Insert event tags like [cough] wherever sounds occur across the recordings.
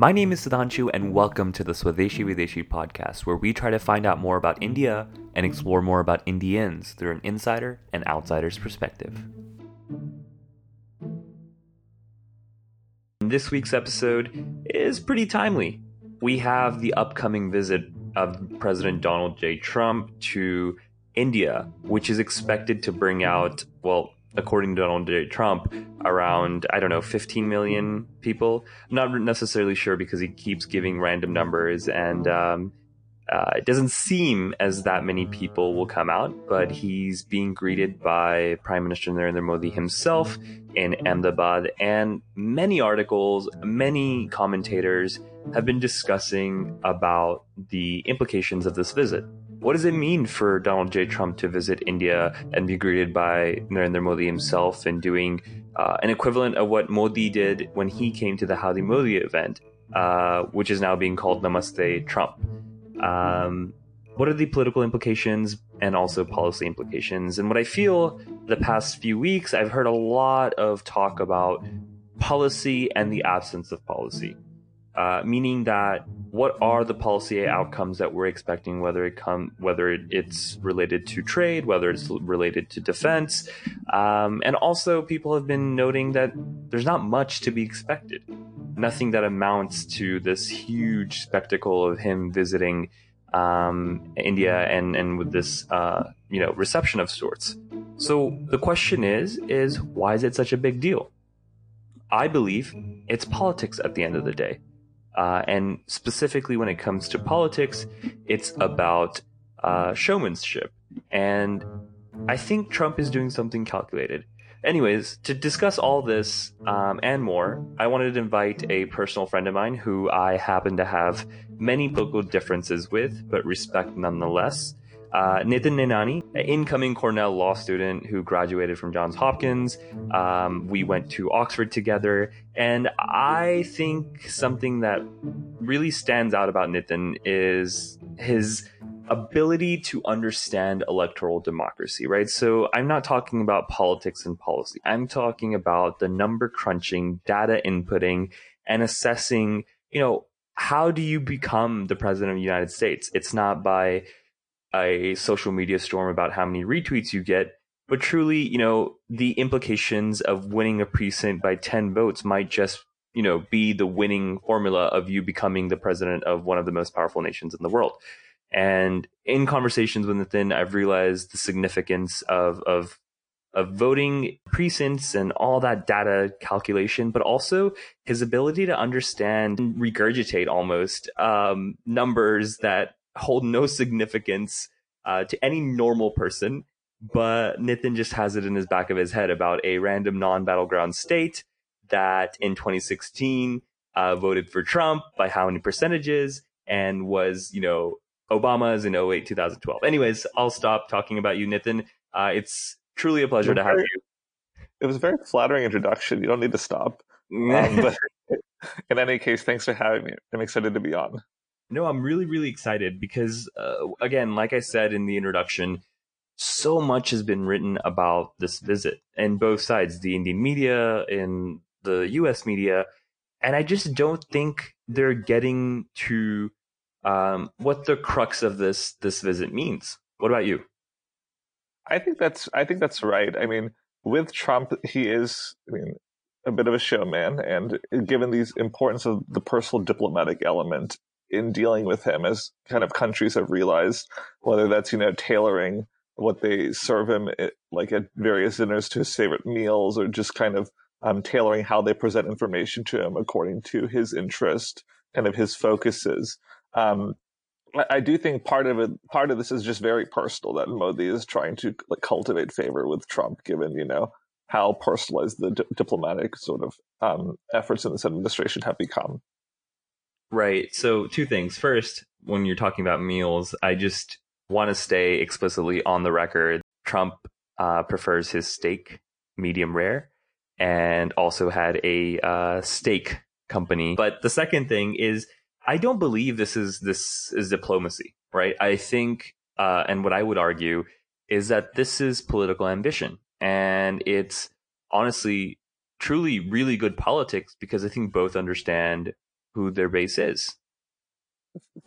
My name is Sudhanshu, and welcome to the Swadeshi Videshi podcast, where we try to find out more about India and explore more about Indians through an insider and outsider's perspective. This week's episode is pretty timely. We have the upcoming visit of President Donald J. Trump to India, which is expected to bring out, well, according to Donald J. Trump, around, I don't know, 15 million people. I'm not necessarily sure because he keeps giving random numbers and um, uh, it doesn't seem as that many people will come out, but he's being greeted by Prime Minister Narendra Modi himself in Ahmedabad, and many articles, many commentators have been discussing about the implications of this visit. What does it mean for Donald J. Trump to visit India and be greeted by Narendra Modi himself and doing uh, an equivalent of what Modi did when he came to the Howdy Modi event, uh, which is now being called Namaste Trump? Um, what are the political implications and also policy implications? And what I feel the past few weeks, I've heard a lot of talk about policy and the absence of policy uh, meaning that what are the policy outcomes that we're expecting, whether it come whether it's related to trade, whether it's related to defense, um, and also people have been noting that there's not much to be expected, nothing that amounts to this huge spectacle of him visiting um, India and and with this uh, you know reception of sorts. So the question is is why is it such a big deal? I believe it's politics at the end of the day. Uh, and specifically when it comes to politics, it's about uh, showmanship. And I think Trump is doing something calculated. Anyways, to discuss all this um, and more, I wanted to invite a personal friend of mine who I happen to have many political differences with, but respect nonetheless. Uh, Nitin Nenani, an incoming Cornell law student who graduated from Johns Hopkins. Um, we went to Oxford together. And I think something that really stands out about Nitin is his ability to understand electoral democracy, right? So I'm not talking about politics and policy. I'm talking about the number crunching, data inputting, and assessing, you know, how do you become the president of the United States? It's not by a social media storm about how many retweets you get, but truly, you know, the implications of winning a precinct by 10 votes might just, you know, be the winning formula of you becoming the president of one of the most powerful nations in the world. And in conversations with Nitin, I've realized the significance of, of, of voting precincts and all that data calculation, but also his ability to understand, and regurgitate almost, um, numbers that hold no significance uh, to any normal person, but Nitin just has it in his back of his head about a random non-battleground state that in 2016 uh, voted for Trump by how many percentages and was, you know, Obama's in 08, 2012. Anyways, I'll stop talking about you, Nitin. Uh, it's truly a pleasure to have you. It was a very flattering introduction. You don't need to stop. [laughs] Um, but in any case, thanks for having me. I'm excited to be on. No, I'm really, really excited because, uh, again, like I said in the introduction, so much has been written about this visit and both sides, the Indian media and the US media. And I just don't think they're getting to um, what the crux of this this visit means. What about you? I think that's I think that's right. I mean, with Trump, he is I mean a bit of a showman, and given the importance of the personal diplomatic element, in dealing with him as kind of countries have realized, whether that's, you know, tailoring what they serve him at, eh, like at various dinners to his favorite meals or just kind of um, tailoring how they present information to him according to his interest, kind of his focuses. Um, I do think part of it, part of this is just very personal that Modi is trying to like, cultivate favor with Trump, given you know how personalized the di- diplomatic sort of um, efforts in this administration have become. Right. So, two things. First, when you're talking about meals, I just want to stay explicitly on the record. Trump uh, prefers his steak medium rare and also had a uh, steak company. But the second thing is, I don't believe this is this is diplomacy, right? I think, uh, and what I would argue is that this is political ambition, and it's honestly truly really good politics because I think both understand who their base is.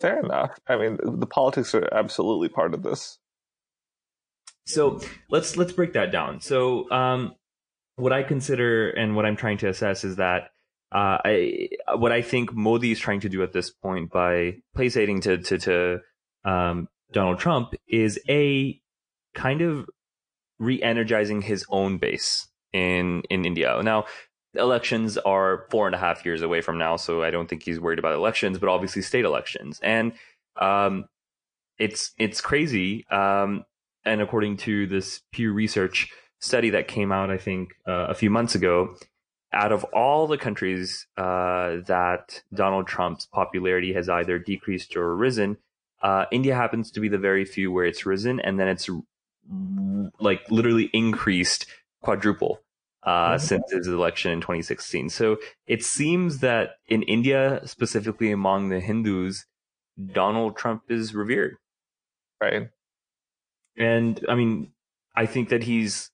Fair enough. I mean, the politics are absolutely part of this. So let's let's break that down. So um, what I consider and what I'm trying to assess is that uh, I what I think Modi is trying to do at this point by placating to to, to um, Donald Trump is a kind of re-energizing his own base in in India. Now, elections are four and a half years away from now, so I don't think he's worried about elections, but obviously state elections, and um, it's it's crazy. Um, and according to this Pew Research study that came out, I think uh, a few months ago, out of all the countries uh, that Donald Trump's popularity has either decreased or risen, uh, India happens to be the very few where it's risen, and then it's like literally increased quadruple uh, mm-hmm. since his election in 2016. So it seems that in India, specifically among the Hindus, Donald Trump is revered. Right. And I mean, I think that he's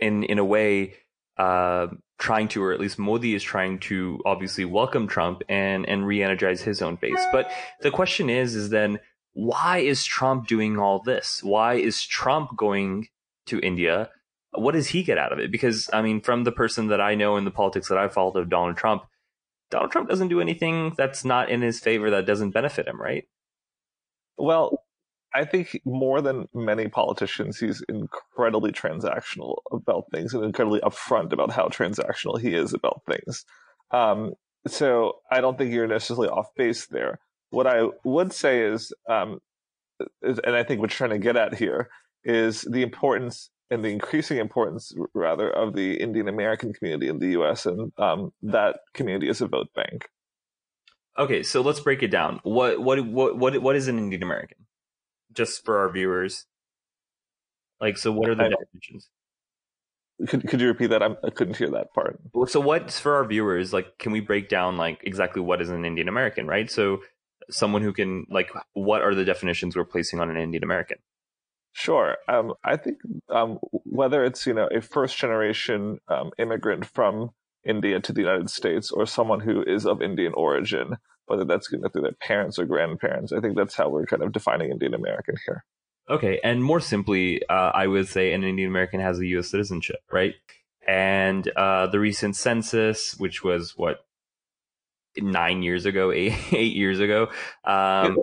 in in a way uh, trying to, or at least Modi is trying to, obviously welcome Trump and and re-energize his own base. But the question is, is then why is Trump doing all this? Why is Trump going to India? What does he get out of it? Because I mean, from the person that I know in the politics that I've followed of Donald Trump, Donald Trump doesn't do anything that's not in his favor that doesn't benefit him, right? Well, I think more than many politicians, he's incredibly transactional about things and incredibly upfront about how transactional he is about things. Um, so I don't think you're necessarily off base there. What I would say is, um, is, and I think we're trying to get at here, is the importance and the increasing importance, rather, of the Indian American community in the U.S. and um, that community as a vote bank. Okay, so let's break it down. What what what what what is an Indian American? just for our viewers? Like, so what are the definitions? Could could you repeat that? I'm, I could not hear that part. Well, so what's for our viewers? Like, can we break down like exactly what is an Indian American, right? So, someone who can like, what are the definitions we're placing on an Indian American? Sure. Um, I think um, whether it's you know a first generation um, immigrant from India to the United States or someone who is of Indian origin, whether that's you know, through their parents or grandparents. I think that's how we're kind of defining Indian American here. Okay, and more simply, uh, I would say an Indian American has a U.S. citizenship, right? And uh, the recent census, which was what nine years ago, [laughs] eight, eight years ago, um,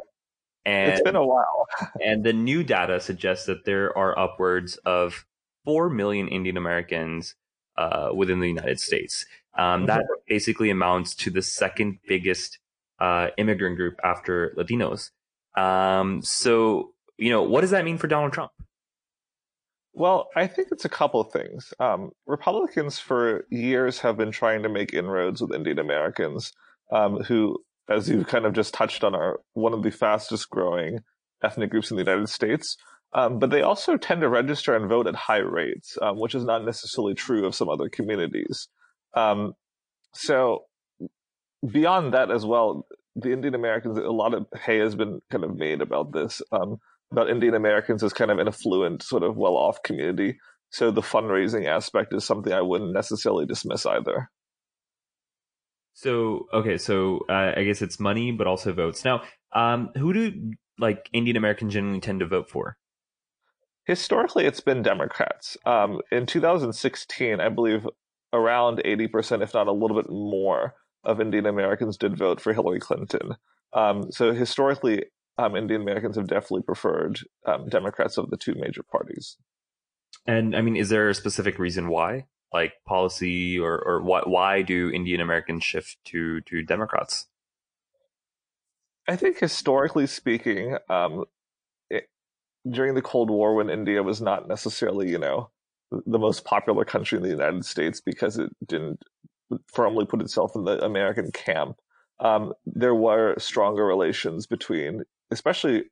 and it's been a while. [laughs] and the new data suggests that there are upwards of four million Indian Americans uh, within the United States. Um, that basically amounts to the second biggest uh, immigrant group after Latinos. Um, so, you know, what does that mean for Donald Trump? Well, I think it's a couple of things. Um, Republicans for years have been trying to make inroads with Indian Americans, um, who, as you kind of just touched on, are one of the fastest growing ethnic groups in the United States. Um, but they also tend to register and vote at high rates, um, which is not necessarily true of some other communities. Um, so beyond that as well, the Indian Americans, a lot of hay has been kind of made about this, um, about Indian Americans as kind of an affluent, sort of well off community. So the fundraising aspect is something I wouldn't necessarily dismiss either. So okay, so uh, I guess it's money, but also votes. Now, um, who do like Indian Americans generally tend to vote for? Historically, it's been Democrats. Um, in 2016, I believe around 80%, if not a little bit more, of Indian Americans did vote for Hillary Clinton. Um, so historically, um, Indian Americans have definitely preferred um, Democrats of the two major parties. And I mean, is there a specific reason why, like policy, or or why why do Indian Americans shift to to Democrats? I think historically speaking, um, it, during the Cold War, when India was not necessarily, you know, the most popular country in the United States because it didn't firmly put itself in the American camp, um, there were stronger relations between, especially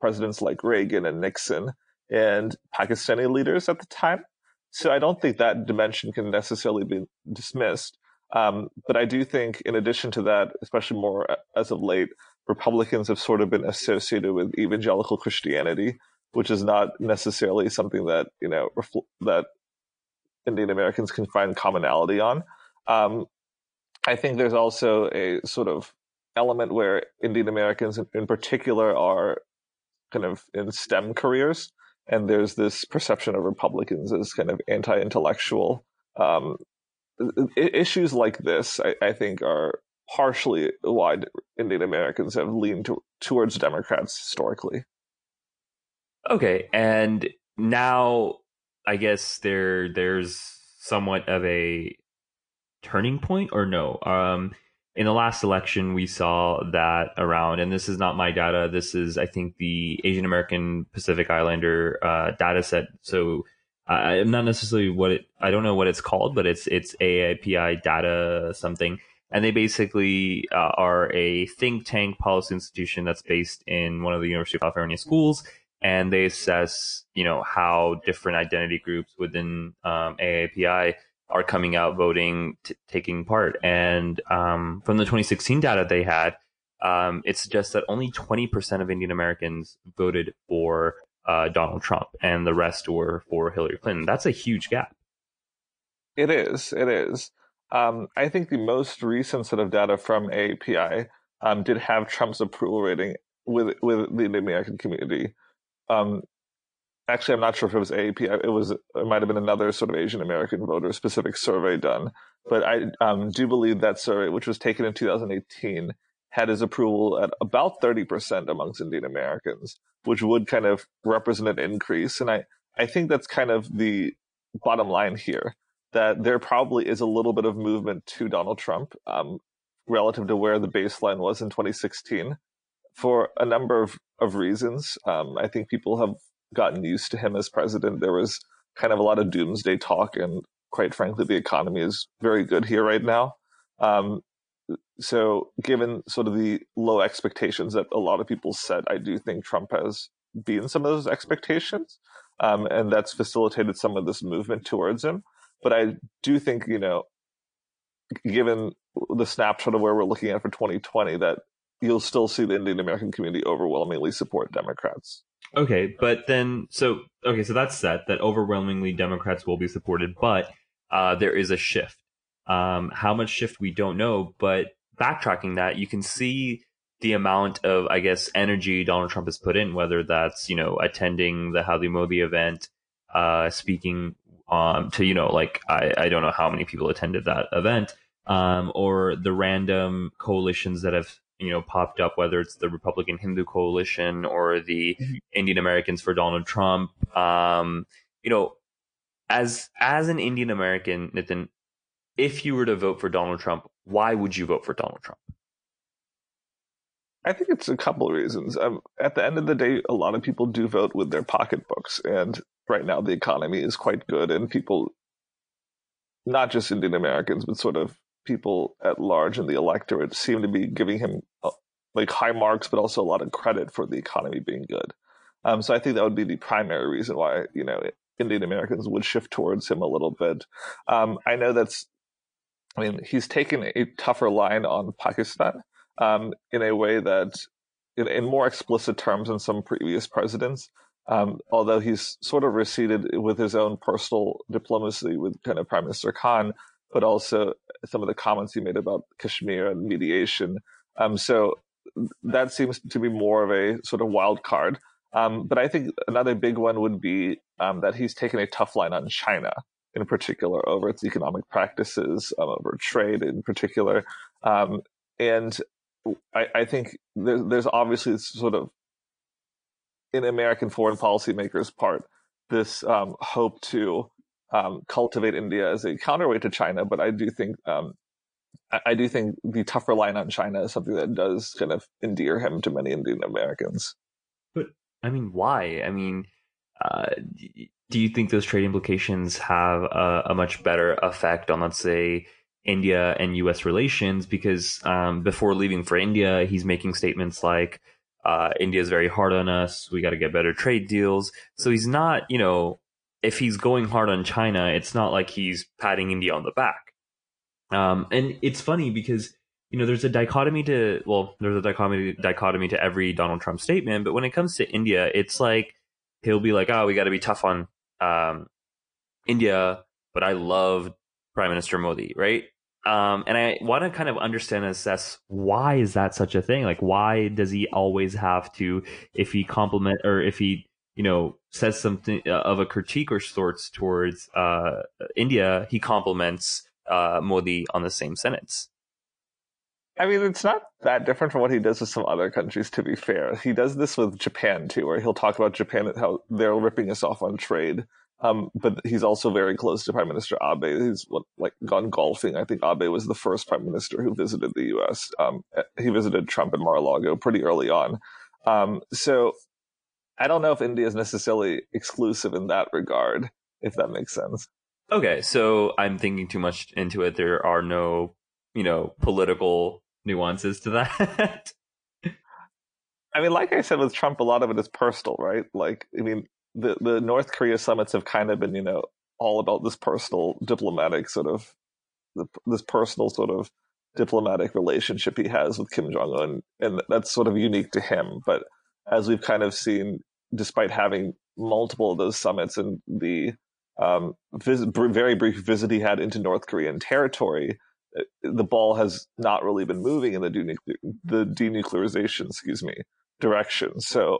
presidents like Reagan and Nixon and Pakistani leaders at the time. So I don't think that dimension can necessarily be dismissed. Um, but I do think, in addition to that, especially more as of late, Republicans have sort of been associated with evangelical Christianity, which is not necessarily something that you know refl- that Indian Americans can find commonality on. Um, I think there's also a sort of element where Indian Americans in, in particular are kind of in STEM careers, and there's this perception of Republicans as kind of anti-intellectual. Um, issues like this, I, I, think, are partially why Indian Americans have leaned to, towards Democrats historically. Okay, and now I guess there there's somewhat of a turning point, or no? Um, in the last election, we saw that around, and this is not my data. This is, I think, the Asian American Pacific Islander uh, data set. So I'm not necessarily what it, I don't know what it's called, but it's it's AAPI data something. And they basically uh, are a think tank policy institution that's based in one of the University of California schools. And they assess, you know, how different identity groups within um, AAPI are coming out voting, t- taking part. And um, from the 2016 data they had, um, it suggests that only 20% of Indian Americans voted for uh, Donald Trump, and the rest were for Hillary Clinton. That's a huge gap. It is. It is. Um, I think the most recent set of data from AAPI um, did have Trump's approval rating with with the Indian American community. Actually, I'm not sure if it was AAP. It was. It might have been another sort of Asian American voter specific survey done. But I um, do believe that survey, which was taken in 2018, had his approval at about 30% amongst Indian Americans, which would kind of represent an increase. And I, I think that's kind of the bottom line here that there probably is a little bit of movement to Donald Trump um, relative to where the baseline was in 2016 for a number of, of reasons. Um, I think people have gotten used to him as president. There was kind of a lot of doomsday talk, and quite frankly, the economy is very good here right now. Um, so, given sort of the low expectations that a lot of people set, I do think Trump has beaten some of those expectations, um, and that's facilitated some of this movement towards him. But I do think, you know, given the snapshot of where we're looking at for 2020, that you'll still see the Indian American community overwhelmingly support Democrats. Okay, but then so okay, so that's set that overwhelmingly Democrats will be supported, but uh, there is a shift. Um, how much shift we don't know, but backtracking that, you can see the amount of, I guess, energy Donald Trump has put in, whether that's you know attending the Howdy Modi event, uh, speaking um, to you know like I, I don't know how many people attended that event, um, or the random coalitions that have you know popped up, whether it's the Republican Hindu Coalition or the mm-hmm. Indian Americans for Donald Trump. Um, you know, as as an Indian American, Nathan, if you were to vote for Donald Trump, why would you vote for Donald Trump? I think it's a couple of reasons. Um, at the end of the day, a lot of people do vote with their pocketbooks, and right now the economy is quite good, and people, not just Indian Americans, but sort of people at large in the electorate seem to be giving him like high marks, but also a lot of credit for the economy being good. Um, so I think that would be the primary reason why you know Indian Americans would shift towards him a little bit. Um, I know that's, I mean, he's taken a tougher line on Pakistan um, in a way that, in, in, more explicit terms than some previous presidents. Um, although he's sort of receded with his own personal diplomacy with kind of Prime Minister Khan, but also some of the comments he made about Kashmir and mediation. Um, so that seems to be more of a sort of wild card. Um, but I think another big one would be um, that he's taken a tough line on China in particular over its economic practices, um, over trade in particular. Um, and I, I think there's, there's obviously sort of in American foreign policymakers' part this um, hope to um, cultivate India as a counterweight to China. But I do think I, I, do think the tougher line on China is something that does kind of endear him to many Indian Americans. But I mean, why? I mean, uh, do you think those trade implications have a, a, much better effect on, let's say, India and U.S. relations? Because um, before leaving for India, he's making statements like. Uh, India is very hard on us. We got to get better trade deals. So he's not, you know, if he's going hard on China, it's not like he's patting India on the back. Um, and it's funny because you know there's a dichotomy to well, there's a dichotomy dichotomy to every Donald Trump statement, but when it comes to India, it's like he'll be like, "Oh, we got to be tough on um, India," but I love Prime Minister Modi, right? Um, and I want to kind of understand and assess why is that such a thing? Like, why does he always have to, if he compliment or if he, you know, says something uh, of a critique or sorts towards uh, India, he compliments uh, Modi on the same sentence? I mean, it's not that different from what he does with some other countries, to be fair. He does this with Japan, too, where he'll talk about Japan and how they're ripping us off on trade. Um, but he's also very close to Prime Minister Abe. He's like gone golfing. I think Abe was the first prime minister who visited the U.S. Um, he visited Trump in Mar-a-Lago pretty early on. Um, so I don't know if India is necessarily exclusive in that regard, if that makes sense. Okay, so I'm thinking too much into it. There are no, you know, political nuances to [laughs] that. I mean, like I said with Trump, a lot of it is personal, right? Like, I mean, the the North Korea summits have kind of been, you know, all about this personal diplomatic sort of this personal sort of diplomatic relationship he has with Kim Jong Un, and that's sort of unique to him. But as we've kind of seen, despite having multiple of those summits and the um, visit, very brief visit he had into North Korean territory, uh, the ball has not really been moving in the, the denuclearization, excuse me, direction. So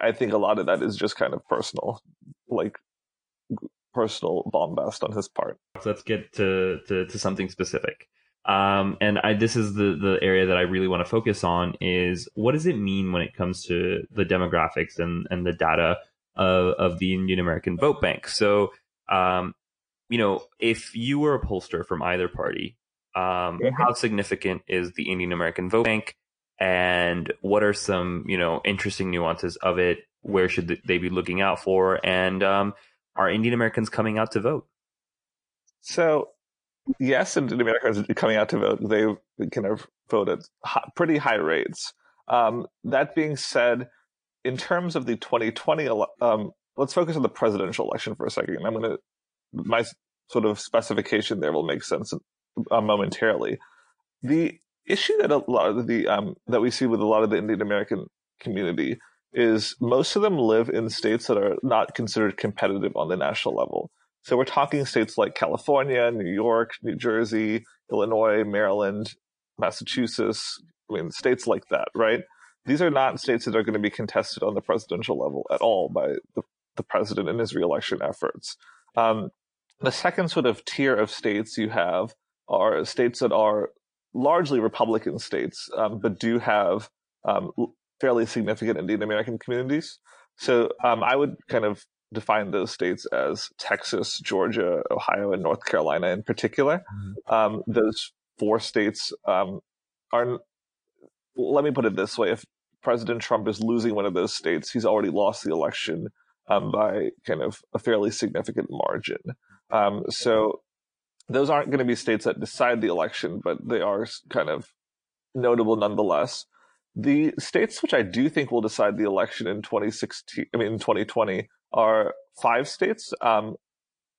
I think a lot of that is just kind of personal, like personal bombast on his part. Let's get to, to, to something specific. Um, and I, this is the, the area that I really want to focus on is what does it mean when it comes to the demographics and, and the data of, of the Indian American vote bank? So, um, you know, if you were a pollster from either party, um, mm-hmm. how significant is the Indian American vote bank? and what are some you know interesting nuances of it? Where should they be looking out for? And um, are indian americans coming out to vote? So yes indian americans are coming out to vote. They kind of vote at pretty high rates. Um, that being said in terms of the 2020 um, let's focus on the presidential election for a second i'm going to my sort of specification there will make sense uh, momentarily the issue that a lot of the um, that we see with a lot of the Indian American community is most of them live in states that are not considered competitive on the national level. So we're talking states like California, New York, New Jersey, Illinois, Maryland, Massachusetts. I mean, states like that, right? These are not states that are going to be contested on the presidential level at all by the, the president in his reelection efforts. Um, the second sort of tier of states you have are states that are largely Republican states, um, but do have um, fairly significant Indian American communities. So um, I would kind of define those states as Texas, Georgia, Ohio, and North Carolina in particular. Mm-hmm. Um, those four states um, are. Let me put it this way: if President Trump is losing one of those states, he's already lost the election um, by kind of a fairly significant margin. so those aren't going to be states that decide the election, but they are kind of notable nonetheless. The states which I do think will decide the election in 2016, I mean, in 2020 are five states, um,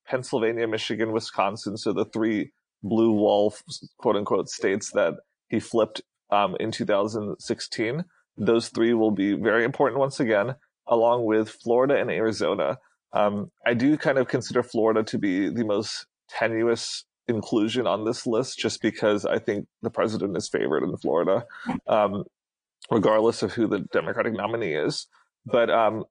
Pennsylvania, Michigan, Wisconsin. So the three blue wall, quote unquote, states that he flipped, um, in 2016. Those three will be very important once again, along with Florida and Arizona. Um, I do kind of consider Florida to be the most tenuous inclusion on this list just because I think the president is favored in Florida, um, regardless of who the Democratic nominee is. But um,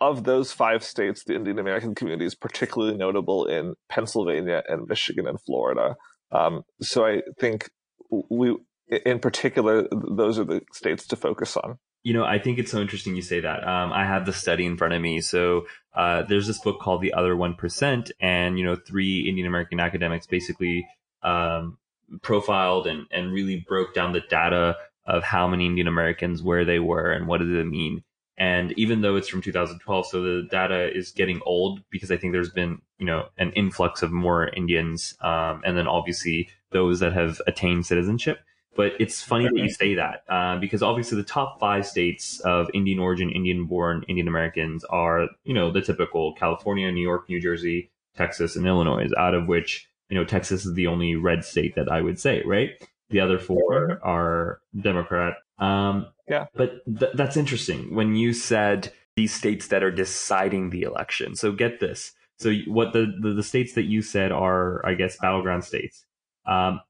of those five states, the Indian American community is particularly notable in Pennsylvania and Michigan and Florida. Um, so I think we, in particular, those are the states to focus on you know, I think it's so interesting you say that. Um, I have the study in front of me. So uh, there's this book called The Other One Percent, and you know, three Indian American academics basically um, profiled and and really broke down the data of how many Indian Americans, where they were, and what did it mean. And even though it's from 2012, so the data is getting old because I think there's been, you know, an influx of more Indians, um, and then obviously those that have attained citizenship. But it's funny that you say that uh, because obviously the top five states of Indian origin, Indian born Indian Americans are, you know, the typical California, New York, New Jersey, Texas, and Illinois, out of which, you know, Texas is the only red state that I would say, right? The other four are Democrat. Um, yeah. But th- that's interesting when you said these states that are deciding the election. So get this. So what the, the, the states that you said are, I guess, battleground states. Um,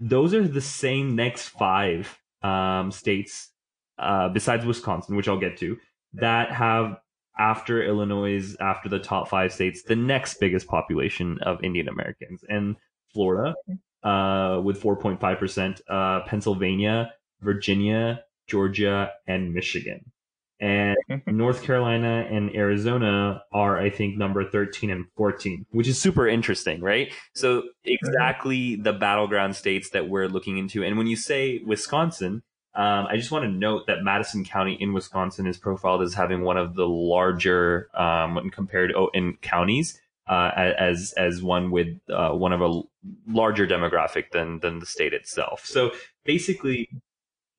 those are the same next five um, states, uh, besides Wisconsin, which I'll get to, that have after Illinois, after the top five states, the next biggest population of Indian Americans, and Florida uh, with 4.5%, uh, Pennsylvania, Virginia, Georgia, and Michigan. And [laughs] North Carolina and Arizona are, I think, number 13 and 14, which is super interesting, right? So, exactly the battleground states that we're looking into. And when you say Wisconsin, um, I just want to note that Madison County in Wisconsin is profiled as having one of the larger, um, when compared oh, in counties, uh, as as one with uh, one of a larger demographic than than the state itself. So basically,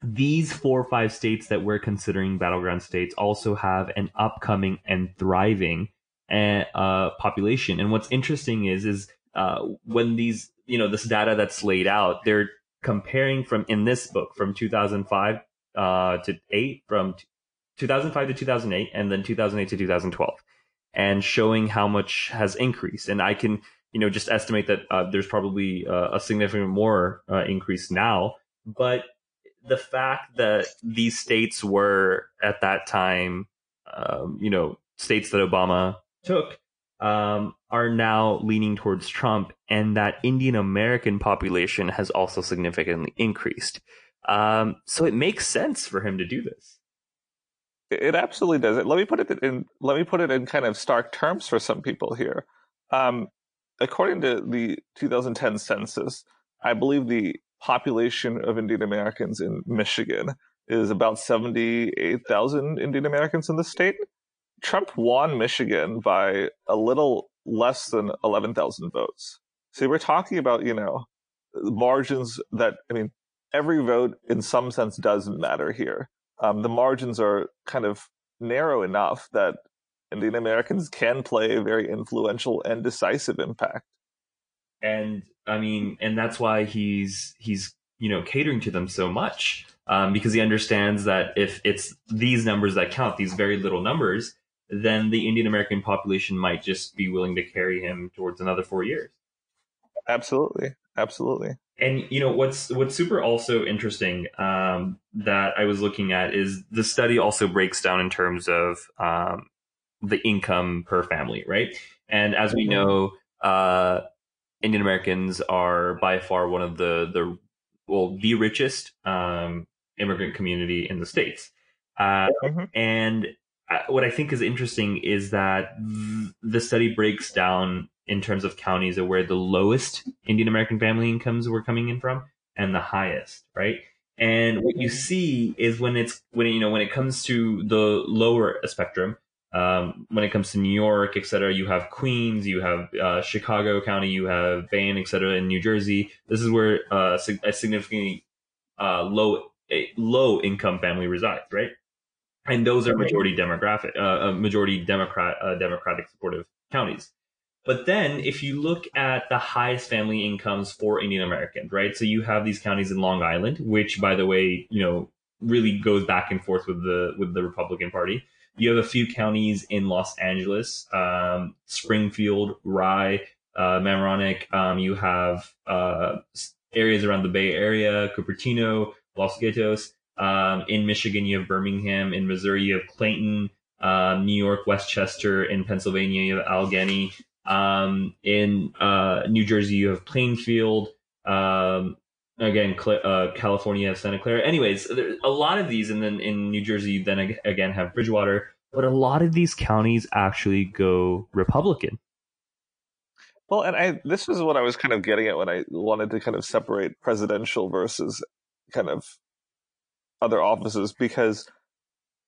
these four or five states that we're considering battleground states also have an upcoming and thriving uh, population. And what's interesting is is uh, when these you know this data that's laid out, they're comparing from in this book from 2005 uh, to eight, from 2005 to 2008, and then 2008 to 2012, and showing how much has increased. And I can you know just estimate that uh, there's probably uh, a significant more uh, increase now, but the fact that these states were at that time, um, you know, states that Obama took, um, are now leaning towards Trump, and that Indian American population has also significantly increased. Um, so it makes sense for him to do this. It absolutely does. It. Let me put it in. Let me put it in kind of stark terms for some people here. Um, according to the 2010 census, I believe the population of Indian Americans in Michigan is about 78,000 Indian Americans in the state. Trump won Michigan by a little less than 11,000 votes. So we're talking about, you know, margins that, I mean, every vote in some sense does matter here. Um, the margins are kind of narrow enough that Indian Americans can play a very influential and decisive impact. And I mean, and that's why he's he's you know catering to them so much um, because he understands that if it's these numbers that count, these very little numbers, then the Indian American population might just be willing to carry him towards another four years. Absolutely, absolutely. And you know what's what's super also interesting um, that I was looking at is the study also breaks down in terms of um, the income per family, right? And as we mm-hmm. know, uh, Indian Americans are by far one of the the well the richest um, immigrant community in the states. Uh, mm-hmm. And uh, what I think is interesting is that the study breaks down in terms of counties of where the lowest Indian American family incomes were coming in from and the highest, right? And what you mm-hmm. see is when it's when you know when it comes to the lower spectrum, um, when it comes to New York, et cetera, you have Queens, you have uh, Chicago County, you have Maine, et cetera, in New Jersey. This is where uh, a significantly uh, low a low income family resides, right? And those are majority demographic, uh, uh, majority Democrat, uh, Democratic supportive counties. But then, if you look at the highest family incomes for Indian Americans, right? So you have these counties in Long Island, which, by the way, you know, really goes back and forth with the with the Republican Party. You have a few counties in Los Angeles, um, Springfield, Rye, uh, Mamaroneck. Um, you have uh, areas around the Bay Area, Cupertino, Los Gatos. Um, in Michigan, you have Birmingham. In Missouri, you have Clayton. Um, New York, Westchester. In Pennsylvania, you have Allegheny. Um, in uh, New Jersey, you have Plainfield. Um, again uh, california santa clara. Anyways a lot of these and then in new jersey then again have bridgewater. But a lot of these counties actually go republican. Well and i this is what i was kind of getting at when i wanted to kind of separate presidential versus kind of other offices because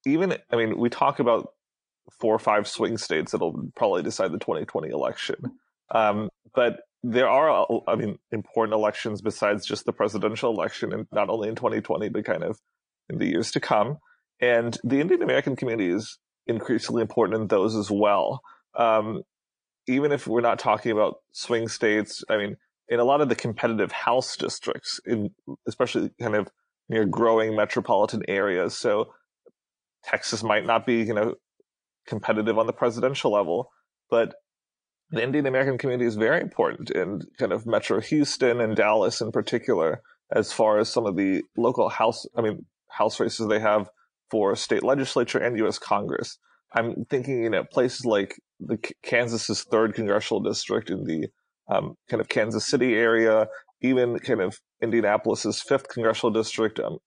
even i mean we talk about four or five swing states that'll probably decide the 2020 election. Um, but there are, I mean, important elections besides just the presidential election, and not only in 2020, but kind of in the years to come. And the Indian American community is increasingly important in those as well. Um, even if we're not talking about swing states, I mean, in a lot of the competitive House districts, in especially kind of near growing metropolitan areas, so Texas might not be, you know, competitive on the presidential level, but the Indian American community is very important in kind of Metro Houston and Dallas in particular, as far as some of the local house, I mean, house races they have for state legislature and U.S. Congress. I'm thinking, you know, places like the Kansas's third congressional district in the um, kind of Kansas City area, even kind of Indianapolis's fifth congressional district, um,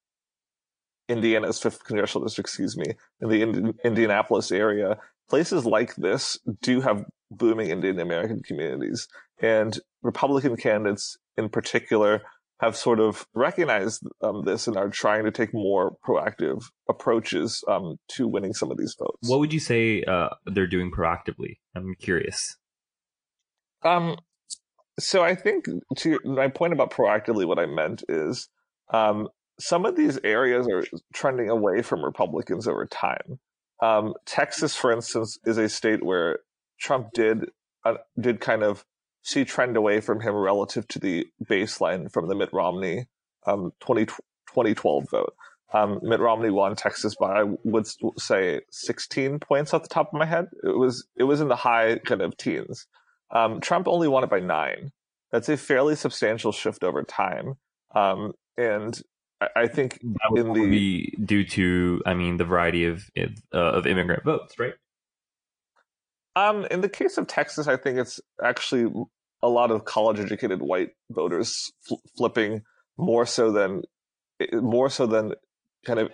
Indiana's fifth congressional district, excuse me, in the Indi- Indianapolis area. Places like this do have booming Indian American communities, and Republican candidates in particular have sort of recognized um, this and are trying to take more proactive approaches um, to winning some of these votes. What would you say uh, they're doing proactively? I'm curious. Um, so I think to my point about proactively, what I meant is um, some of these areas are trending away from Republicans over time. Um, Texas, for instance, is a state where Trump did uh, did kind of see trend away from him relative to the baseline from the Mitt Romney um, 20, 2012 vote. Um, Mitt Romney won Texas by, I would say, 16 points off the top of my head. It was it was in the high kind of teens. Um, Trump only won it by nine. That's a fairly substantial shift over time. Um, and I, I think that would in the be due to, I mean, the variety of uh, of immigrant votes, right? Um, in the case of Texas, I think it's actually a lot of college-educated white voters fl- flipping more so than more so than kind of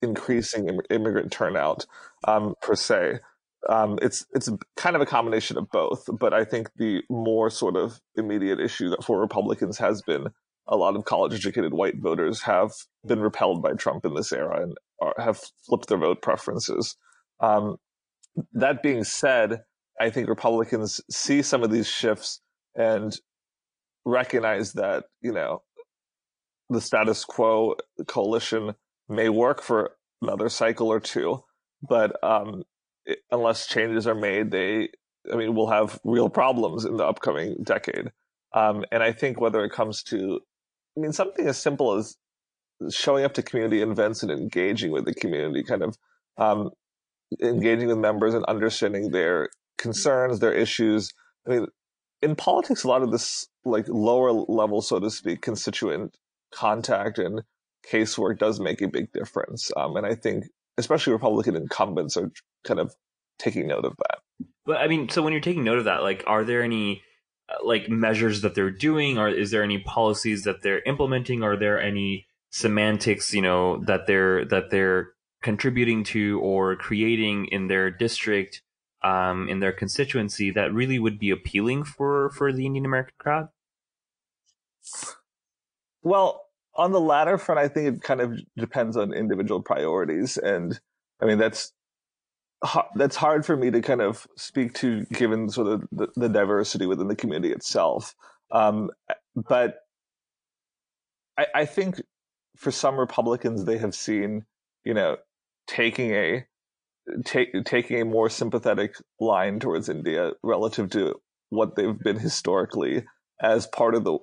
increasing immigrant turnout um, per se. Um, it's it's kind of a combination of both, but I think the more sort of immediate issue that for Republicans has been a lot of college-educated white voters have been repelled by Trump in this era and are, have flipped their vote preferences. Um, that being said, I think Republicans see some of these shifts and recognize that, you know, the status quo coalition may work for another cycle or two, but um, it, unless changes are made, they, I mean, we'll have real problems in the upcoming decade. Um, and I think whether it comes to, I mean, something as simple as showing up to community events and engaging with the community, kind of um, engaging with members and understanding their concerns, their issues. I mean, in politics, a lot of this like lower level, so to speak, constituent contact and casework does make a big difference. Um, and I think especially Republican incumbents are kind of taking note of that. But I mean, so when you're taking note of that, like, are there any uh, like measures that they're doing, or is there any policies that they're implementing? Are there any semantics, you know, that they're that they're contributing to or creating in their district, um, in their constituency that really would be appealing for for the Indian American crowd? Well, on the latter front, I think it kind of depends on individual priorities, and I mean that's that's hard for me to kind of speak to given sort of the, the diversity within the community itself. Um, but I, I think for some Republicans, they have seen, you know, taking a take, taking a more sympathetic line towards India relative to what they've been historically as part of the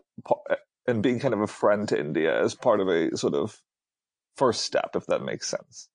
and being kind of a friend to India as part of a sort of first step, if that makes sense.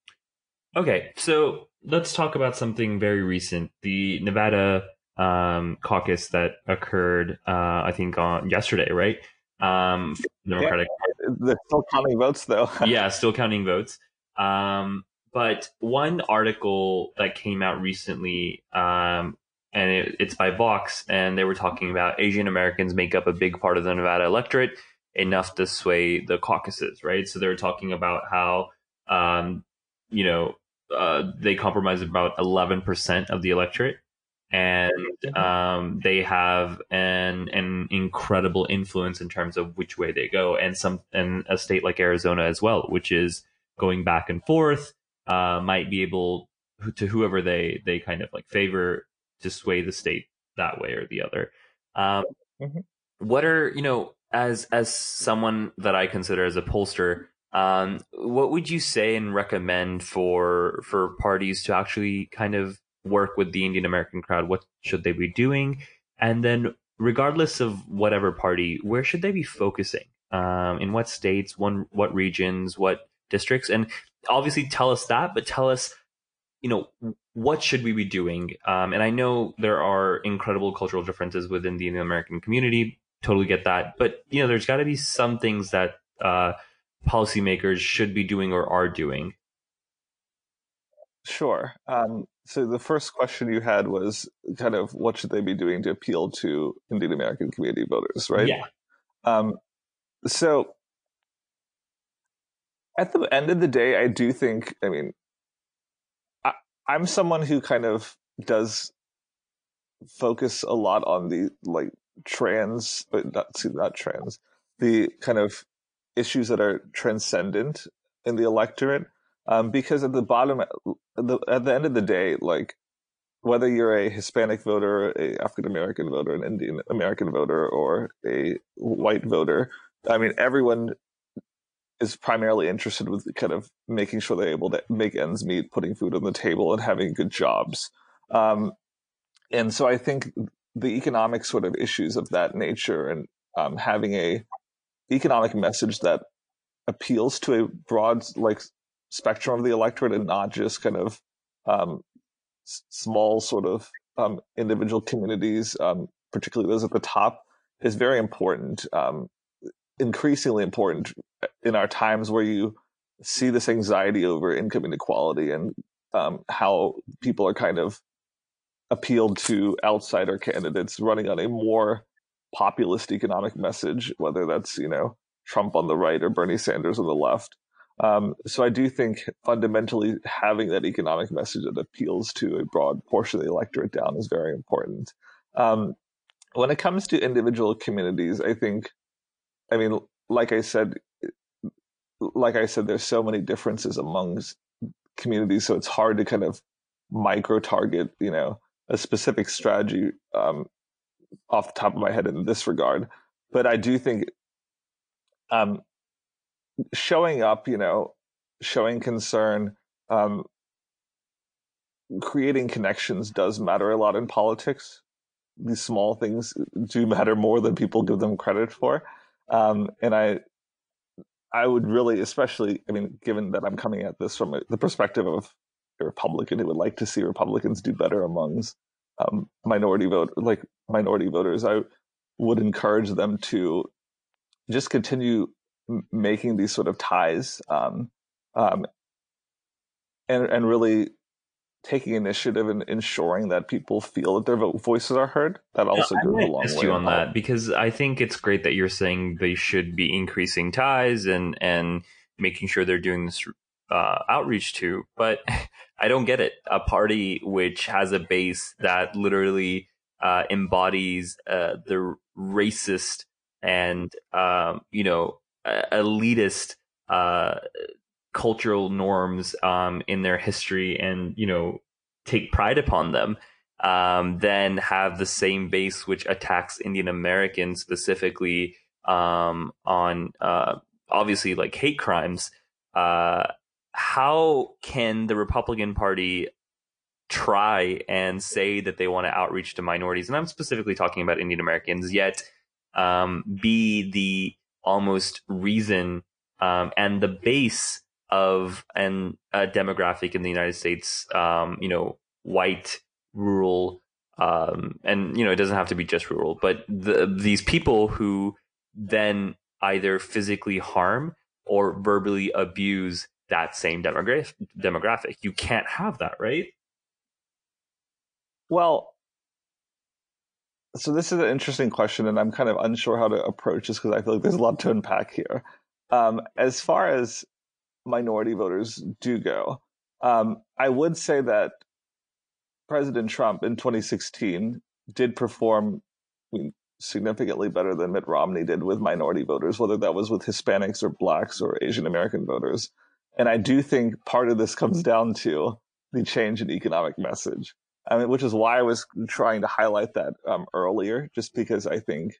Okay, so let's talk about something very recent: the Nevada um, caucus that occurred, uh, I think, on yesterday, right? Um, Democratic. Yeah, they're still counting votes, though. [laughs] yeah, still counting votes. Um, but one article that came out recently, um, and it, it's by Vox, and they were talking about Asian Americans make up a big part of the Nevada electorate, enough to sway the caucuses, right? So they were talking about how, um, you know, uh, they compromise about 11% of the electorate and mm-hmm. um, they have an an incredible influence in terms of which way they go, and some and a state like Arizona as well, which is going back and forth uh, might be able to whoever they they kind of like favor to sway the state that way or the other. Um, mm-hmm. What are you know as as someone that I consider as a pollster, um, what would you say and recommend for for parties to actually kind of work with the Indian American crowd? What should they be doing? And then, regardless of whatever party, where should they be focusing? Um, in what states, one, what regions, what districts? And obviously tell us that, but tell us, you know, what should we be doing? Um, and I know there are incredible cultural differences within the Indian American community. Totally get that, but you know, there's got to be some things that uh, policymakers should be doing or are doing. Sure. Um, so the first question you had was kind of what should they be doing to appeal to Indian American community voters, right? Yeah. Um, so at the end of the day, I do think, I mean, I, I'm someone who kind of does focus a lot on the like trans, but not, not trans, the kind of issues that are transcendent in the electorate. Um, because at the bottom, at the, at the end of the day, like whether you're a Hispanic voter, a African American voter, an Indian American voter, or a white voter, I mean, everyone is primarily interested with kind of making sure they're able to make ends meet, putting food on the table, and having good jobs. Um, and so I think the economic sort of issues of that nature and um, having a economic message that appeals to a broad like spectrum of the electorate and not just kind of um, s- small sort of um, individual communities, um, particularly those at the top, is very important. Um, increasingly important in our times where you see this anxiety over income inequality and um, how people are kind of appealed to outsider candidates running on a more populist economic message, whether that's you know Trump on the right or Bernie Sanders on the left. Um, so I do think fundamentally having that economic message that appeals to a broad portion of the electorate down is very important. Um, when it comes to individual communities, I think, I mean, like I said, like I said, there's so many differences amongst communities, so it's hard to kind of micro target, you know, a specific strategy um, off the top of my head in this regard. But I do think um, showing up, you know, showing concern, um, creating connections does matter a lot in politics. These small things do matter more than people give them credit for. Um, and I, I would really, especially, I mean, given that I'm coming at this from the perspective of a Republican who would like to see Republicans do better amongst um, minority vote, like minority voters, I would encourage them to just continue making these sort of ties um, um, and and really taking initiative and ensuring that people feel that their voices are heard. That also goes a long way. you on that because I think it's great that you're saying they should be increasing ties and and making sure they're doing this uh, outreach to. But [laughs] I don't get it. A party which has a base that literally uh, embodies uh, the racist and um, you know elitist uh, cultural norms um, in their history and you know take pride upon them um, then have the same base which attacks indian americans specifically um, on uh, obviously like hate crimes uh, how can the republican party try and say that they want to outreach to minorities? And i'm specifically talking about indian americans yet um, be the almost reason um, and the base of an a demographic in the United States. Um, you know, white, rural, um, and you know it doesn't have to be just rural, but the, these people who then either physically harm or verbally abuse that same demographic. Demographic, you can't have that, right? Well, so this is an interesting question, and I'm kind of unsure how to approach this because I feel like there's a lot to unpack here. Um, as far as minority voters do go, um, I would say that President Trump in 2016 did perform significantly better than Mitt Romney did with minority voters, whether that was with Hispanics or blacks or Asian American voters. And I do think part of this comes down to the change in economic message. I mean, which is why I was trying to highlight that um, earlier, just because I think,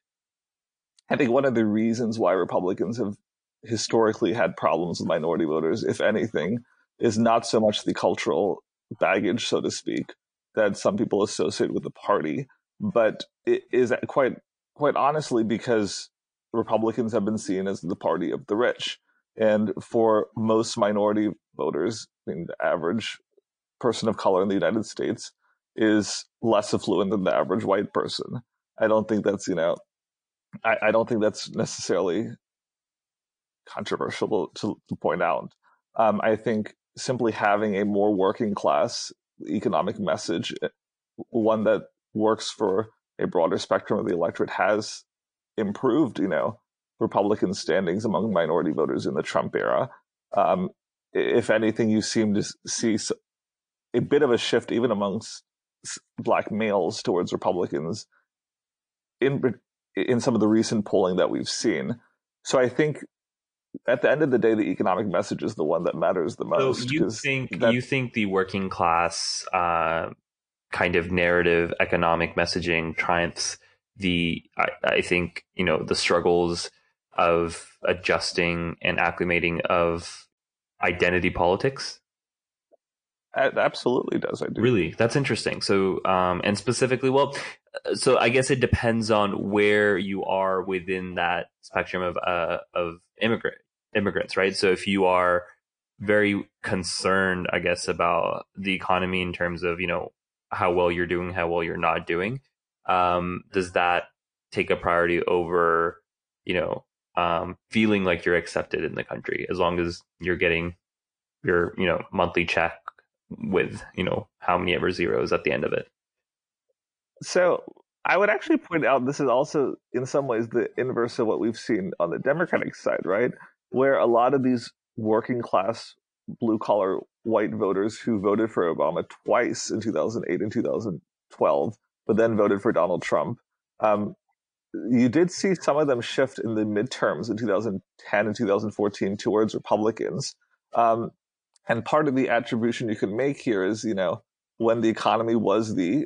I think one of the reasons why Republicans have historically had problems with minority voters, if anything, is not so much the cultural baggage, so to speak, that some people associate with the party, but it is quite, quite honestly because Republicans have been seen as the party of the rich. And for most minority voters, I mean, the average person of color in the United States is less affluent than the average white person. I don't think that's, you know, I, I don't think that's necessarily controversial to, to point out. Um, I think simply having a more working class economic message, eh, one that works for a broader spectrum of the electorate, has improved, you know, Republican standings among minority voters in the Trump era. Um, if anything, you seem to see a bit of a shift even amongst black males towards Republicans in in some of the recent polling that we've seen. So I think at the end of the day, the economic message is the one that matters the most. So you think that, you think the working class uh, kind of narrative, economic messaging triumphs the I, I, think you know the struggles of adjusting and acclimating of identity politics it absolutely does. I do. Really, that's interesting. So, um, and specifically, well, so I guess it depends on where you are within that spectrum of uh, of immigrant immigrants, right? So, if you are very concerned, I guess, about the economy in terms of you know how well you're doing, how well you're not doing, um, does that take a priority over you know um, feeling like you're accepted in the country as long as you're getting your you know monthly check with you know how many ever zeros at the end of it. So I would actually point out this is also in some ways the inverse of what we've seen on the Democratic side, right? Where a lot of these working class blue collar white voters who voted for Obama twice in 2008 and 2012, but then voted for Donald Trump. Um, you did see some of them shift in the midterms in 2010 and 2014 towards Republicans. Um, and part of the attribution you can make here is, you know, when the economy was the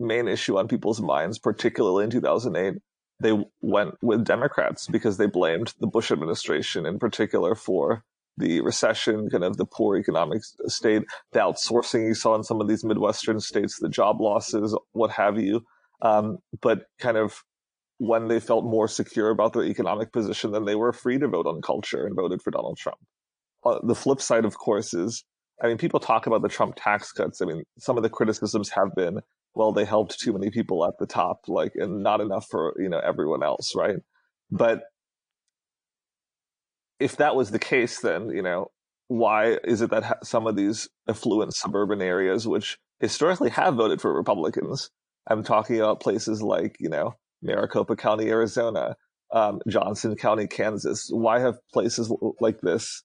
main issue on people's minds, particularly in 2008, they went with Democrats because they blamed the Bush administration in particular for the recession, kind of the poor economic state, the outsourcing you saw in some of these Midwestern states, the job losses, what have you. Um, but kind of when they felt more secure about their economic position, then they were free to vote on culture and voted for Donald Trump uh, the flip side, of course, is I mean, people talk about the Trump tax cuts. I mean, some of the criticisms have been, well, they helped too many people at the top, like, and not enough for you know everyone else, right? But if that was the case, then you know, why is it that some of these affluent suburban areas, which historically have voted for Republicans, I'm talking about places like you know Maricopa County, Arizona, um, Johnson County, Kansas. Why have places like this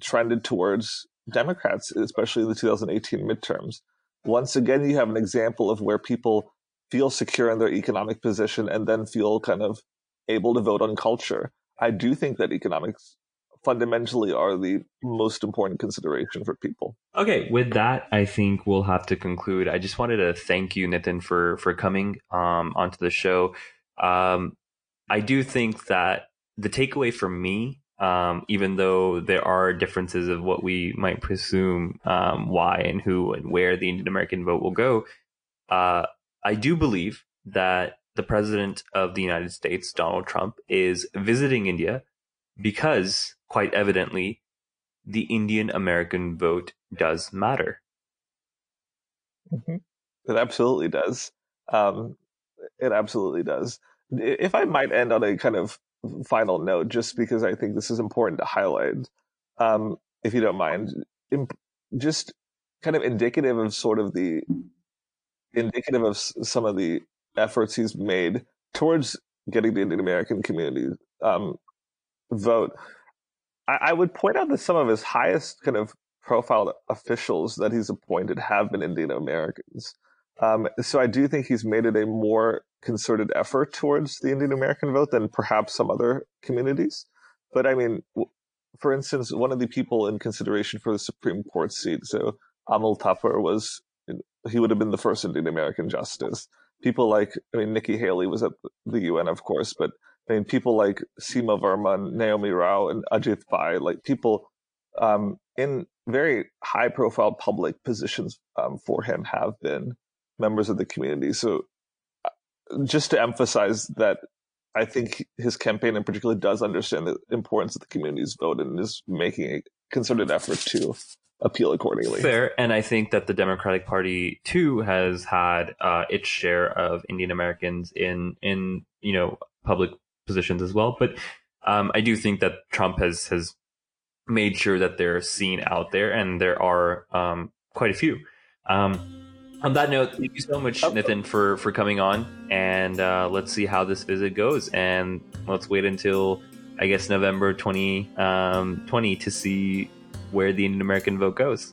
trended towards Democrats, especially in the 2018 midterms. Once again, you have an example of where people feel secure in their economic position and then feel kind of able to vote on culture. I do think that economics fundamentally are the most important consideration for people. Okay, with that, I think we'll have to conclude. I just wanted to thank you, Nathan, for for coming um, onto the show. Um, I do think that the takeaway for me um, even though there are differences of what we might presume um, why and who and where the Indian American vote will go, uh, I do believe that the president of the United States, Donald Trump, is visiting India because, quite evidently, the Indian American vote does matter. Mm-hmm. It absolutely does. Um, it absolutely does. If I might end on a kind of final note, just because I think this is important to highlight, um, if you don't mind, imp- just kind of indicative of sort of the indicative of some of the efforts he's made towards getting the Indian American community um, vote. I, I would point out that some of his highest kind of profile officials that he's appointed have been Indian Americans. Um, so I do think he's made it a more concerted effort towards the Indian American vote than perhaps some other communities. But I mean, for instance, one of the people in consideration for the Supreme Court seat, so Amul Thapar was, he would have been the first Indian American justice. People like, I mean, Nikki Haley was at the UN, of course, but I mean, people like Seema Verma, Neomi Rao, and Ajit Pai, like people um, in very high profile public positions um, for him have been members of the community. So just to emphasize that I think his campaign in particular does understand the importance of the community's vote and is making a concerted effort to appeal accordingly. Fair, and I think that the Democratic Party too has had uh, its share of Indian Americans in in you know public positions as well. But um, I do think that Trump has has made sure that they're seen out there, and there are um, quite a few. Um, on that note, thank you so much, Nathan, for for coming on, and uh, let's see how this visit goes, and let's wait until I guess November 2020 um, to see where the Indian American vote goes.